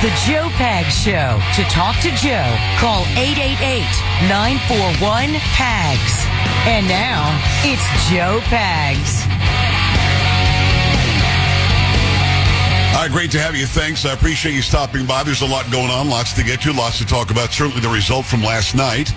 The Joe Pags Show. To talk to Joe, call 888-941-PAGS. And now, it's Joe Pags. All right, great to have you. Thanks. I appreciate you stopping by. There's a lot going on, lots to get to, lots to talk about. Certainly the result from last night,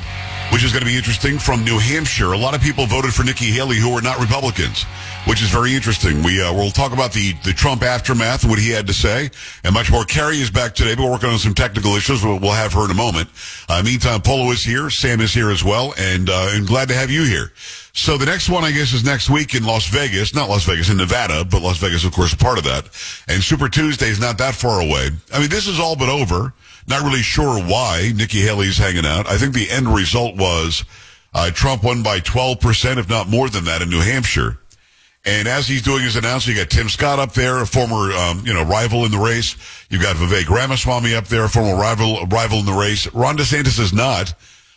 which is going to be interesting from New Hampshire. A lot of people voted for Nikki Haley who are not Republicans, which is very interesting. We, uh, we'll talk about the, the Trump aftermath what he had to say and much more. Carrie is back today, we're working on some technical issues. We'll, we'll have her in a moment. Uh, meantime, Polo is here. Sam is here as well. And, uh, and glad to have you here. So the next one, I guess, is next week in Las Vegas. Not Las Vegas, in Nevada, but Las Vegas, of course, part of that. And Super Tuesday is not that far away. I mean, this is all but over. Not really sure why Nikki Haley's hanging out. I think the end result was uh, Trump won by 12%, if not more than that, in New Hampshire. And as he's doing his announcement, you got Tim Scott up there, a former, um, you know, rival in the race. You've got Vivek Ramaswamy up there, a former rival, rival in the race. Ron DeSantis is not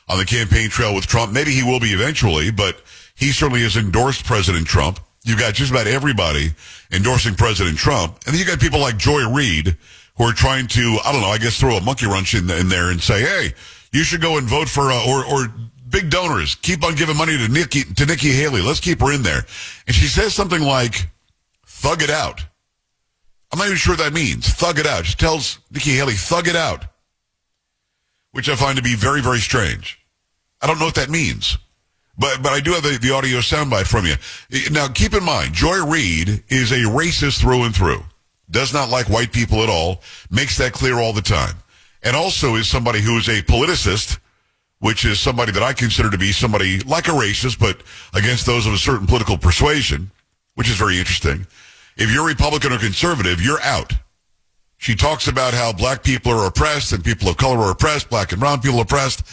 on the campaign trail with Trump. Maybe he will be eventually, but he certainly has endorsed President Trump. You've got just about everybody endorsing President Trump. And then you got people like Joy Reid who are trying to, I don't know, I guess throw a monkey wrench in, in there and say, hey, you should go and vote for, uh, or, or big donors, keep on giving money to Nikki, to Nikki Haley. Let's keep her in there. And she says something like, thug it out. I'm not even sure what that means. Thug it out. She tells Nikki Haley, thug it out. Which I find to be very, very strange. I don't know what that means. But but I do have the, the audio soundbite from you. Now keep in mind, Joy Reid is a racist through and through. Does not like white people at all. Makes that clear all the time. And also is somebody who is a politicist, which is somebody that I consider to be somebody like a racist, but against those of a certain political persuasion, which is very interesting. If you're Republican or conservative, you're out. She talks about how black people are oppressed and people of color are oppressed, black and brown people oppressed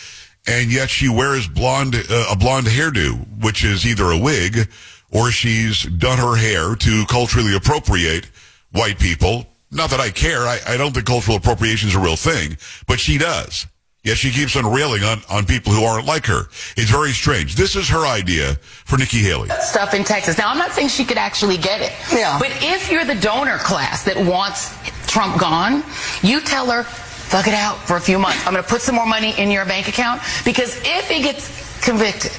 and yet she wears blonde uh, a blonde hairdo, which is either a wig or she's done her hair to culturally appropriate white people. Not that I care. I, I don't think cultural appropriation is a real thing, but she does. Yet she keeps on railing on, on people who aren't like her. It's very strange. This is her idea for Nikki Haley. Stuff in Texas. Now, I'm not saying she could actually get it. Yeah. But if you're the donor class that wants Trump gone, you tell her, fuck it out for a few months. I'm going to put some more money in your bank account because if he gets convicted,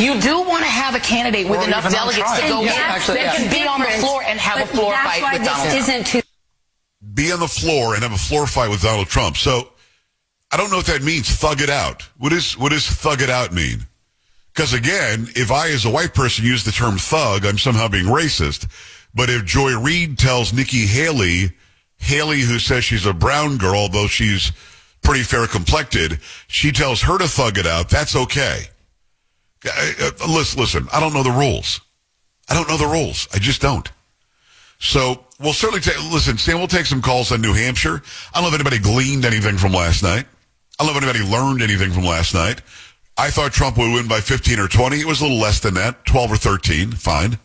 you do want to have a candidate with Or enough delegates to go Yeah, in actually, that yeah. can be on the floor and have But a floor fight with Donald Trump. isn't too Be on the floor and have a floor fight with Donald Trump. So I don't know what that means. Thug it out. What is what does thug it out mean? Because again, if I as a white person use the term thug, I'm somehow being racist. But if Joy Reid tells Nikki Haley, Haley who says she's a brown girl, though she's pretty fair complected, she tells her to thug it out, that's okay. Uh, uh, Listen, listen, I don't know the rules. I don't know the rules. I just don't. So we'll certainly take, listen, Sam, we'll take some calls on New Hampshire. I don't know if anybody gleaned anything from last night. I don't know if anybody learned anything from last night. I thought Trump would win by 15 or 20. It was a little less than that, 12 or 13. Fine.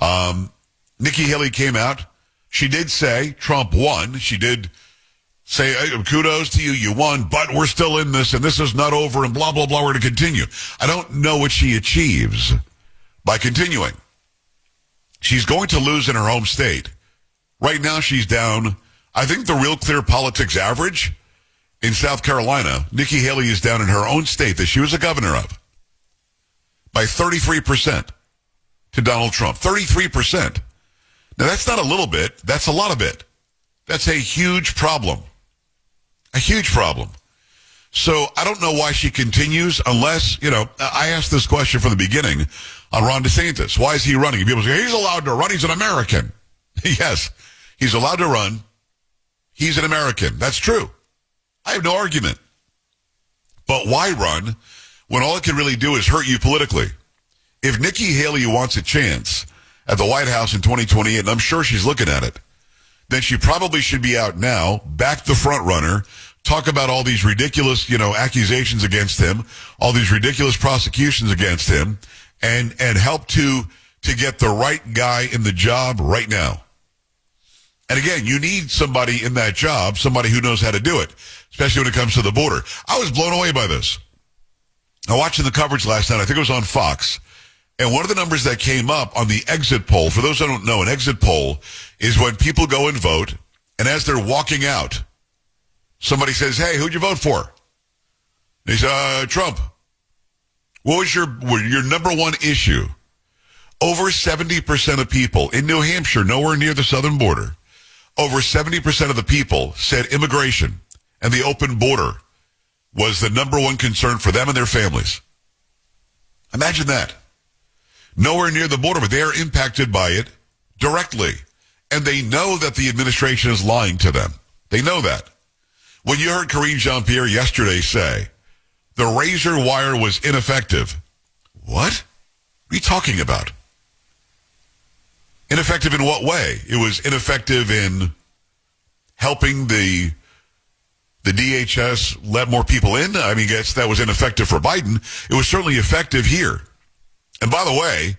Um, Nikki Haley came out. She did say Trump won. She did say, kudos to you, you won, but we're still in this and this is not over and blah, blah, blah. We're to continue. I don't know what she achieves by continuing. She's going to lose in her home state. Right now, she's down. I think the real clear politics average in South Carolina, Nikki Haley is down in her own state that she was a governor of by 33% to Donald Trump. 33%. Now, that's not a little bit. That's a lot of it. That's a huge problem. A huge problem. So I don't know why she continues unless, you know, I asked this question from the beginning on Ron DeSantis. Why is he running? People say, he's allowed to run. He's an American. yes, he's allowed to run. He's an American. That's true. I have no argument. But why run when all it can really do is hurt you politically? If Nikki Haley wants a chance at the White House in 2028, and I'm sure she's looking at it, then she probably should be out now, back the front runner, talk about all these ridiculous, you know, accusations against him, all these ridiculous prosecutions against him, and and help to to get the right guy in the job right now. And again, you need somebody in that job, somebody who knows how to do it, especially when it comes to the border. I was blown away by this. I watching the coverage last night. I think it was on Fox. And one of the numbers that came up on the exit poll, for those who don't know, an exit poll is when people go and vote, and as they're walking out Somebody says, "Hey, who'd you vote for?" He said, uh, "Trump." What was your your number one issue? Over seventy percent of people in New Hampshire, nowhere near the southern border, over seventy percent of the people said immigration and the open border was the number one concern for them and their families. Imagine that. Nowhere near the border, but they are impacted by it directly. And they know that the administration is lying to them. They know that. When you heard Karine Jean Pierre yesterday say the razor wire was ineffective, what? What are you talking about? Ineffective in what way? It was ineffective in helping the the DHS let more people in. I mean, guess that was ineffective for Biden. It was certainly effective here. And by the way,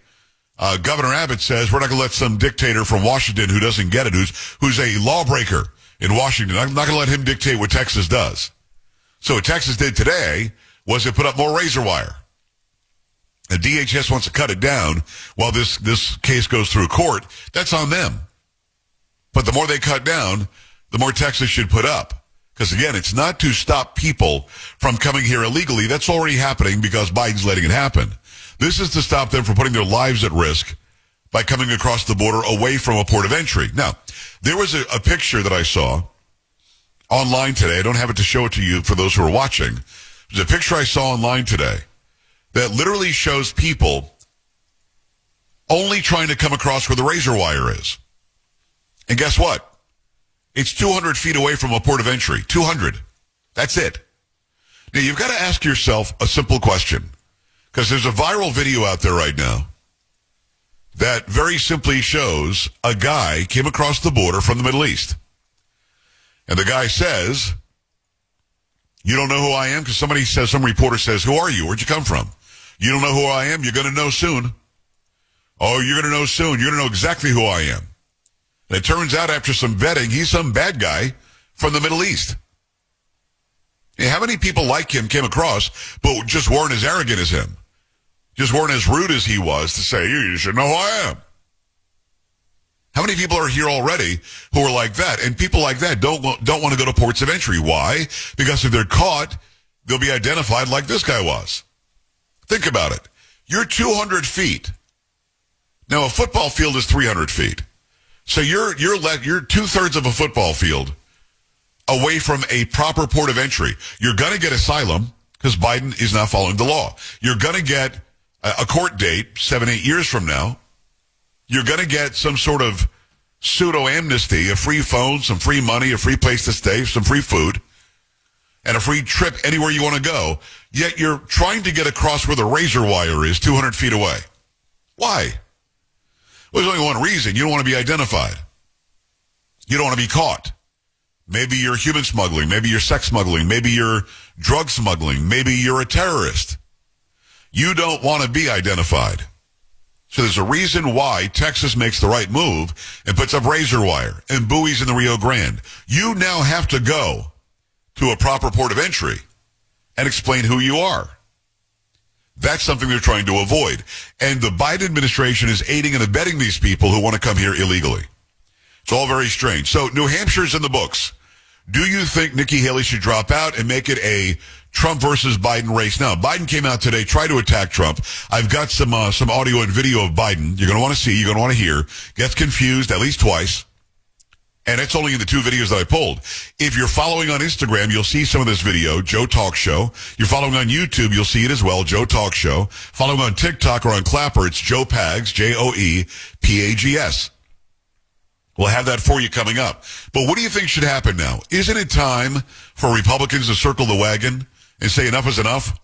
uh, Governor Abbott says we're not going to let some dictator from Washington who doesn't get it, who's who's a lawbreaker in Washington. I'm not going to let him dictate what Texas does. So what Texas did today was it put up more razor wire. The DHS wants to cut it down while this this case goes through court. That's on them. But the more they cut down, the more Texas should put up. Because again, it's not to stop people from coming here illegally. That's already happening because Biden's letting it happen. This is to stop them from putting their lives at risk by coming across the border away from a port of entry. Now, there was a, a picture that I saw online today. I don't have it to show it to you for those who are watching. There's a picture I saw online today that literally shows people only trying to come across where the razor wire is. And guess what? It's 200 feet away from a port of entry. 200. That's it. Now you've got to ask yourself a simple question because there's a viral video out there right now that very simply shows a guy came across the border from the Middle East. And the guy says, you don't know who I am? Because somebody says, some reporter says, who are you? Where'd you come from? You don't know who I am? You're going to know soon. Oh, you're going to know soon. You're going to know exactly who I am. And it turns out after some vetting, he's some bad guy from the Middle East. How many people like him came across, but just weren't as arrogant as him? Just weren't as rude as he was to say, you should know who I am. How many people are here already who are like that? And people like that don't, don't want to go to ports of entry. Why? Because if they're caught, they'll be identified like this guy was. Think about it. You're 200 feet. Now a football field is 300 feet. So you're, you're, le- you're two thirds of a football field away from a proper port of entry. You're going to get asylum because Biden is not following the law. You're going to get a court date seven, eight years from now, you're going to get some sort of pseudo amnesty, a free phone, some free money, a free place to stay, some free food, and a free trip anywhere you want to go. Yet you're trying to get across where the razor wire is 200 feet away. Why? Well, there's only one reason. You don't want to be identified. You don't want to be caught. Maybe you're human smuggling. Maybe you're sex smuggling. Maybe you're drug smuggling. Maybe you're a terrorist. You don't want to be identified. So there's a reason why Texas makes the right move and puts up razor wire and buoys in the Rio Grande. You now have to go to a proper port of entry and explain who you are. That's something they're trying to avoid. And the Biden administration is aiding and abetting these people who want to come here illegally. It's all very strange. So New Hampshire's in the books. Do you think Nikki Haley should drop out and make it a Trump versus Biden race. Now, Biden came out today, tried to attack Trump. I've got some uh, some audio and video of Biden. You're going to want to see. You're going to want to hear. Gets confused at least twice. And it's only in the two videos that I pulled. If you're following on Instagram, you'll see some of this video, Joe Talk Show. You're following on YouTube, you'll see it as well, Joe Talk Show. Following on TikTok or on Clapper, it's Joe Pags, J-O-E-P-A-G-S. We'll have that for you coming up. But what do you think should happen now? Isn't it time for Republicans to circle the wagon and say enough is enough?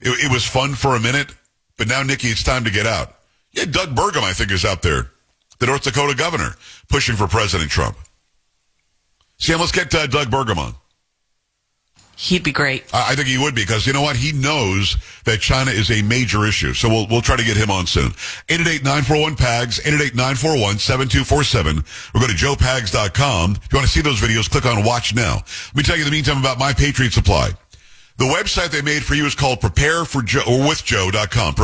It, it was fun for a minute, but now, Nikki, it's time to get out. Yeah, Doug Burgum, I think, is out there, the North Dakota governor, pushing for President Trump. Sam, let's get uh, Doug Burgum on. He'd be great. I think he would be because you know what? He knows that China is a major issue. So we'll, we'll try to get him on soon. 888-941-PAGS, 888-941-7247. Or go to joepags.com. If you want to see those videos, click on watch now. Let me tell you in the meantime about My Patriot Supply. The website they made for you is called prepare for Joe or with Joe.com.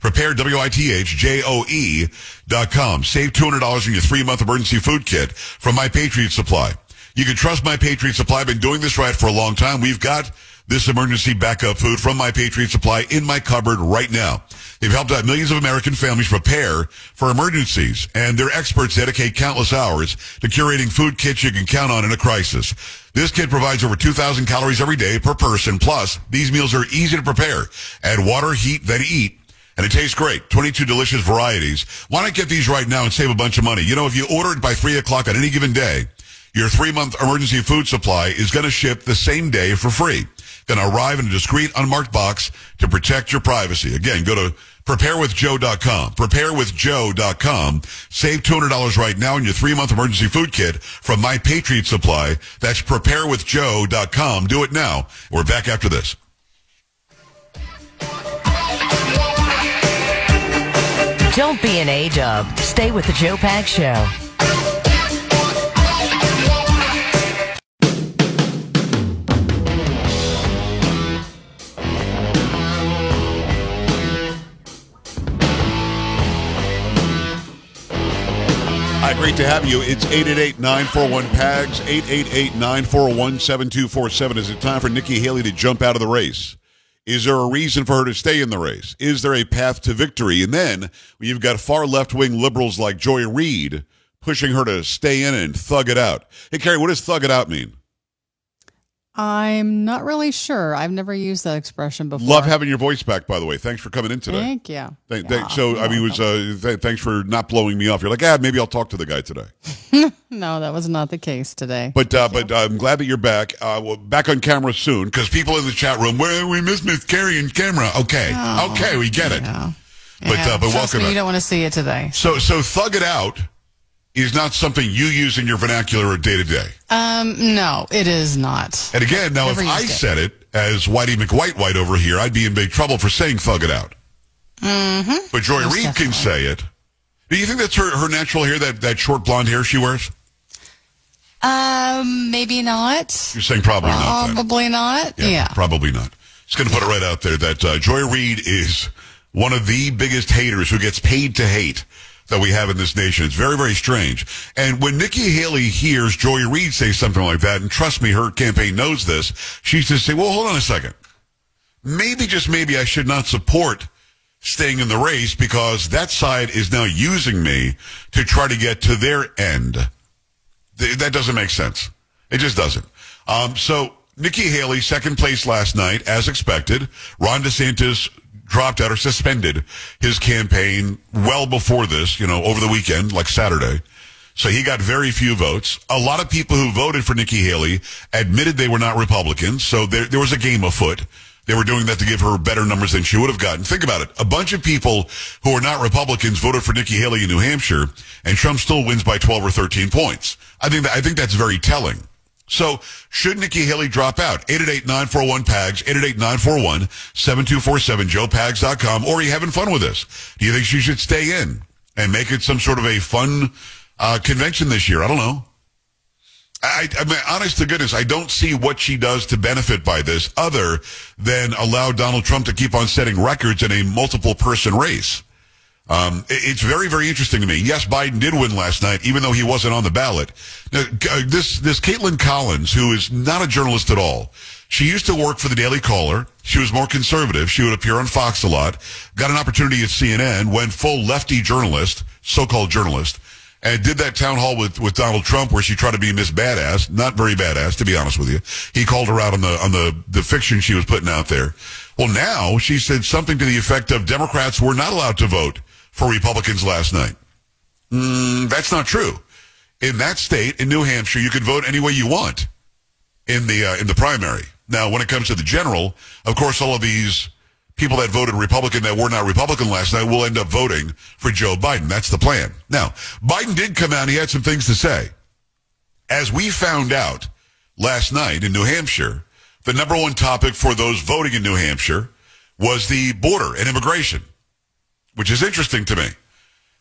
Prepare W-I-T-H-J-O-E dot com. Save $200 on your three month emergency food kit from My Patriot Supply. You can trust My Patriot Supply. I've been doing this right for a long time. We've got this emergency backup food from My Patriot Supply in my cupboard right now. They've helped out millions of American families prepare for emergencies, and their experts dedicate countless hours to curating food kits you can count on in a crisis. This kit provides over 2,000 calories every day per person. Plus, these meals are easy to prepare. Add water, heat, then eat. And it tastes great. 22 delicious varieties. Why not get these right now and save a bunch of money? You know, if you order it by 3 o'clock on any given day, your three-month emergency food supply is going to ship the same day for free. Going to arrive in a discreet, unmarked box to protect your privacy. Again, go to preparewithjoe.com. Preparewithjoe.com. Save $200 right now on your three-month emergency food kit from My Patriot Supply. That's preparewithjoe.com. Do it now. We're back after this. Don't be an A-dub. Stay with the Joe Pags Show. Great to have you. It's 888-941-PAGS, 888-941-7247. Is it time for Nikki Haley to jump out of the race? Is there a reason for her to stay in the race? Is there a path to victory? And then you've got far left-wing liberals like Joy Reid pushing her to stay in and thug it out. Hey, Carrie, what does thug it out mean? I'm not really sure. I've never used that expression before. Love having your voice back, by the way. Thanks for coming in today. Thank you. Thank, Yeah, so, I mean, it was, uh, th- thanks for not blowing me off. You're like, ah, maybe I'll talk to the guy today. No, that was not the case today. But uh, but I'm glad that you're back. Uh, well, back on camera soon because people in the chat room, well, we miss Miss Carrie in camera. Okay, okay, we get it. Yeah. But, Yeah. uh, but Trust welcome me, you don't want to see it today. So so thug it out is not something you use in your vernacular or day to day. Um, no, it is not. And again, now Never if I it. said it as Whitey McWhite White over here, I'd be in big trouble for saying thug it out. Mm-hmm. But Joy Most Reid can say it. Do you think that's her, her natural hair, that, that short blonde hair she wears? Um, maybe not. You're saying probably not. Probably not. Yeah. Probably not. Just going to put it right out there that uh, Joy Reid is one of the biggest haters who gets paid to hate that we have in this nation. It's very, very strange. And when Nikki Haley hears Joy Reid say something like that, and trust me, her campaign knows this, she's to say, well, hold on a second. Maybe, just maybe, I should not support staying in the race because that side is now using me to try to get to their end. That doesn't make sense. It just doesn't. Um, so Nikki Haley, second place last night, as expected. Ron DeSantis dropped out or suspended his campaign well before this, you know, over the weekend, like Saturday. So he got very few votes. A lot of people who voted for Nikki Haley admitted they were not Republicans. So there, there was a game afoot. They were doing that to give her better numbers than she would have gotten. Think about it. A bunch of people who are not Republicans voted for Nikki Haley in New Hampshire, and Trump still wins by 12 or 13 points. I think that, I think that's very telling. So, should Nikki Haley drop out? 888-941-PAGS, 888-941-7247, joepags.com, or are you having fun with this? Do you think she should stay in and make it some sort of a fun uh, convention this year? I don't know. I, I mean, honest to goodness, I don't see what she does to benefit by this other than allow Donald Trump to keep on setting records in a multiple person race. Um, it's very, very interesting to me. Yes, Biden did win last night, even though he wasn't on the ballot. Now, uh, this, this Kaitlan Collins, who is not a journalist at all, she used to work for the Daily Caller. She was more conservative. She would appear on Fox a lot. Got an opportunity at CNN, went full lefty journalist, so-called journalist, and did that town hall with, with Donald Trump where she tried to be Miss Badass. Not very badass, to be honest with you. He called her out on the, on the, the fiction she was putting out there. Well, now she said something to the effect of Democrats were not allowed to vote for Republicans last night. Mm, that's not true. In that state, in New Hampshire, you could vote any way you want in the uh, in the primary. Now, when it comes to the general, of course, all of these people that voted Republican that were not Republican last night will end up voting for Joe Biden. That's the plan. Now, Biden did come out and he had some things to say. As we found out last night in New Hampshire, the number one topic for those voting in New Hampshire was the border and immigration, which is interesting to me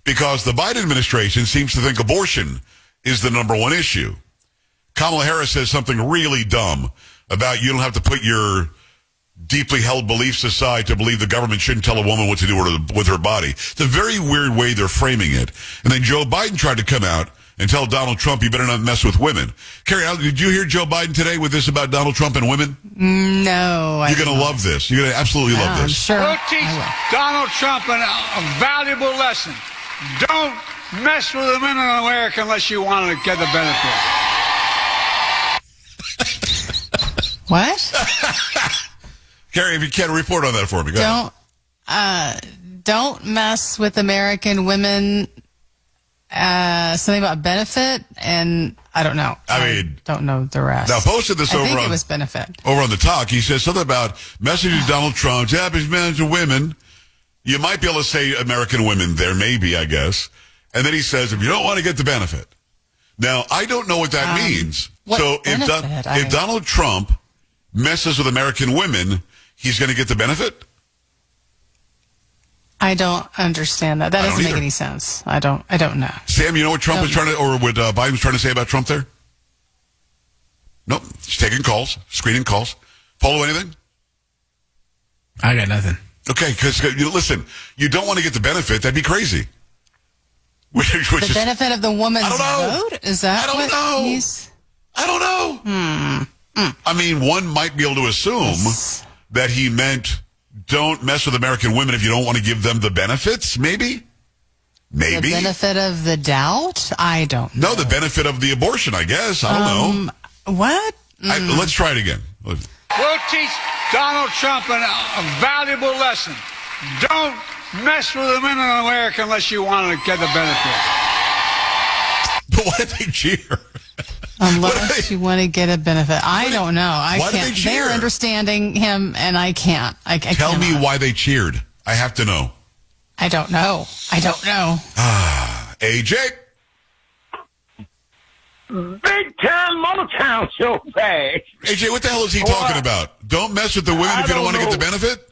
because the Biden administration seems to think abortion is the number one issue. Kamala Harris says something really dumb about you don't have to put your deeply held beliefs aside to believe the government shouldn't tell a woman what to do with her, body. It's a very weird way they're framing it. And then Joe Biden tried to come out and tell Donald Trump, you better not mess with women. Carrie, did you hear Joe Biden today with this about Donald Trump and women? No. I You're going to love this. You're going to absolutely love I'm this. sure. We'll teach Donald Trump an, a valuable lesson. Don't mess with the men in America unless you want to get the benefit. What? Carrie, if you can, report on that for me. Go don't uh, don't mess with American women. Uh, something about benefit, and I don't know. I mean- don't know the rest. Now, posted this I over think on- it was benefit. over on the talk, he says something about messaging to Donald Trump, Japanese men to women. You might be able to say American women there, maybe, I guess. And then he says, if you don't want to get the benefit. Now, I don't know what that means. Um, what so if, Don- I- if Donald Trump messes with American women, he's going to get the benefit? I don't understand that. That I don't doesn't make any sense. I don't. I don't know. Sam, you know what Trump No. was trying to, or what uh, Biden was trying to say about Trump there? Nope. He's taking calls, screening calls. Polo, anything? I got nothing. Okay, because you listen, you don't want to get the benefit. That'd be crazy. Which, which The is, benefit of the woman's I don't know. vote is that I don't what know. he's? I don't know. Hmm. I mean, one might be able to assume that he meant don't mess with American women if you don't want to give them the benefits. Maybe, Maybe. The benefit of the doubt? I don't know. no, the benefit of the abortion. I guess. I don't know. Um, what? I, let's try it again. We'll teach Donald Trump an, a valuable lesson. Don't mess with the men in America unless you want to get the benefit. But why did they cheer? Unless you want to get a benefit. I don't know. I why can't. they cheer? are understanding him, and I can't. I, I Tell me why they cheered. I have to know. I don't know. I don't know. AJ. Big time Motown show bag. AJ, what the hell is he Well, talking I- about? Don't mess with the women I if you don't don't want to get the benefit?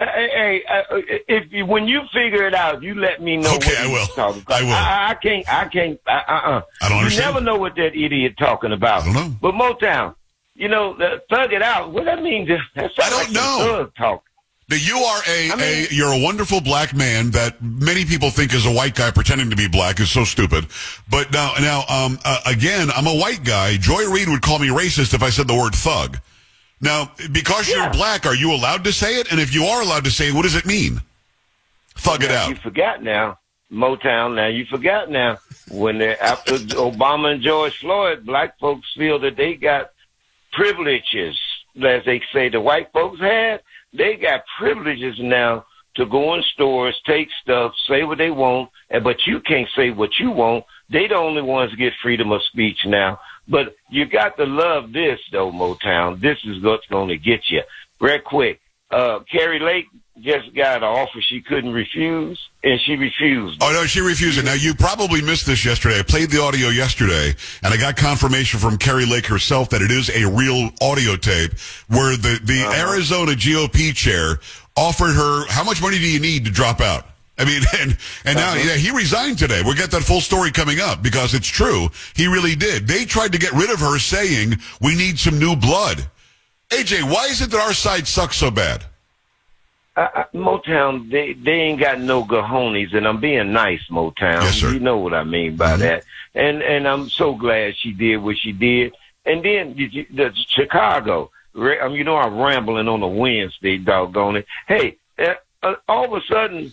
Hey, hey uh, if you, when you figure it out, you let me know. Okay, what I will. talking about. I will. I, I can't. I can't. Uh, uh, I don't you understand. never know what that idiot talking about. I don't know. But Motown, you know, the, thug it out. What that mean? That I don't like know. Thug talk. That you are a, I mean- a you're a wonderful black man that many people think is a white guy pretending to be black is so stupid. But now now um uh, again, I'm a white guy. Joy Reid would call me racist if I said the word thug. Now, because you're black, are you allowed to say it? And if you are allowed to say it, what does it mean? Thug it out. You forgot now, Motown. Now you forgot now when they, after Obama and George Floyd, black folks feel that they got privileges, as they say the white folks had. They got privileges now to go in stores, take stuff, say what they want, and but you can't say what you want. They the only ones get freedom of speech now. But you got to love this though, Motown. This is what's going to get you. Real quick, uh, Kari Lake just got an offer she couldn't refuse, and she refused. Oh no, she refused it. Now you probably missed this yesterday. I played the audio yesterday, and I got confirmation from Kari Lake herself that it is a real audio tape where the the Arizona GOP chair offered her how much money do you need to drop out? I mean, and and now yeah, he resigned today. We'll get that full story coming up because it's true. He really did. They tried to get rid of her, saying we need some new blood. AJ, why is it that our side sucks so bad? Uh, Motown, they they ain't got no cojones, and I'm being nice, Motown. Yes, sir. You know what I mean by that. And and I'm so glad she did what she did. And then you- the Chicago, um, you know I'm rambling on a Wednesday, doggone it. Hey, uh, uh, all of a sudden,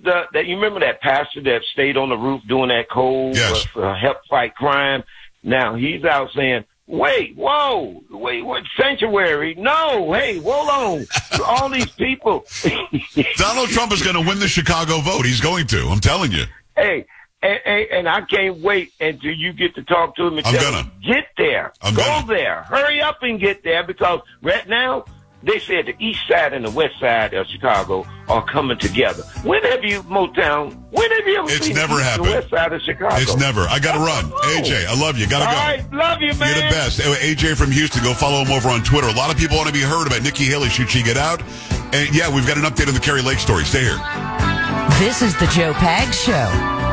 the that you remember that pastor that stayed on the roof doing that cold Yes. uh, uh, help fight crime. Now he's out saying. Wait, whoa, wait, what sanctuary? No, hey, hold on. All these people. Donald Trump is going to win the Chicago vote. He's going to. I'm telling you. hey, and, and, and I can't wait until you get to talk to him and I'm tell gonna. him, get there. I'm Go gonna. there. Hurry up and get there because right now, they said the east side and the west side of Chicago are coming together. When have you, Motown, when have you ever It's seen never the east happened. and west side of Chicago? It's never. I got to run. AJ, I love you. Got to go. right, love you, man. You're the best. Anyway, AJ from Houston, go follow him over on Twitter. A lot of people want to be heard about Nikki Haley. Should she get out? And yeah, we've got an update on the Kari Lake story. Stay here. This is the Joe Pags Show.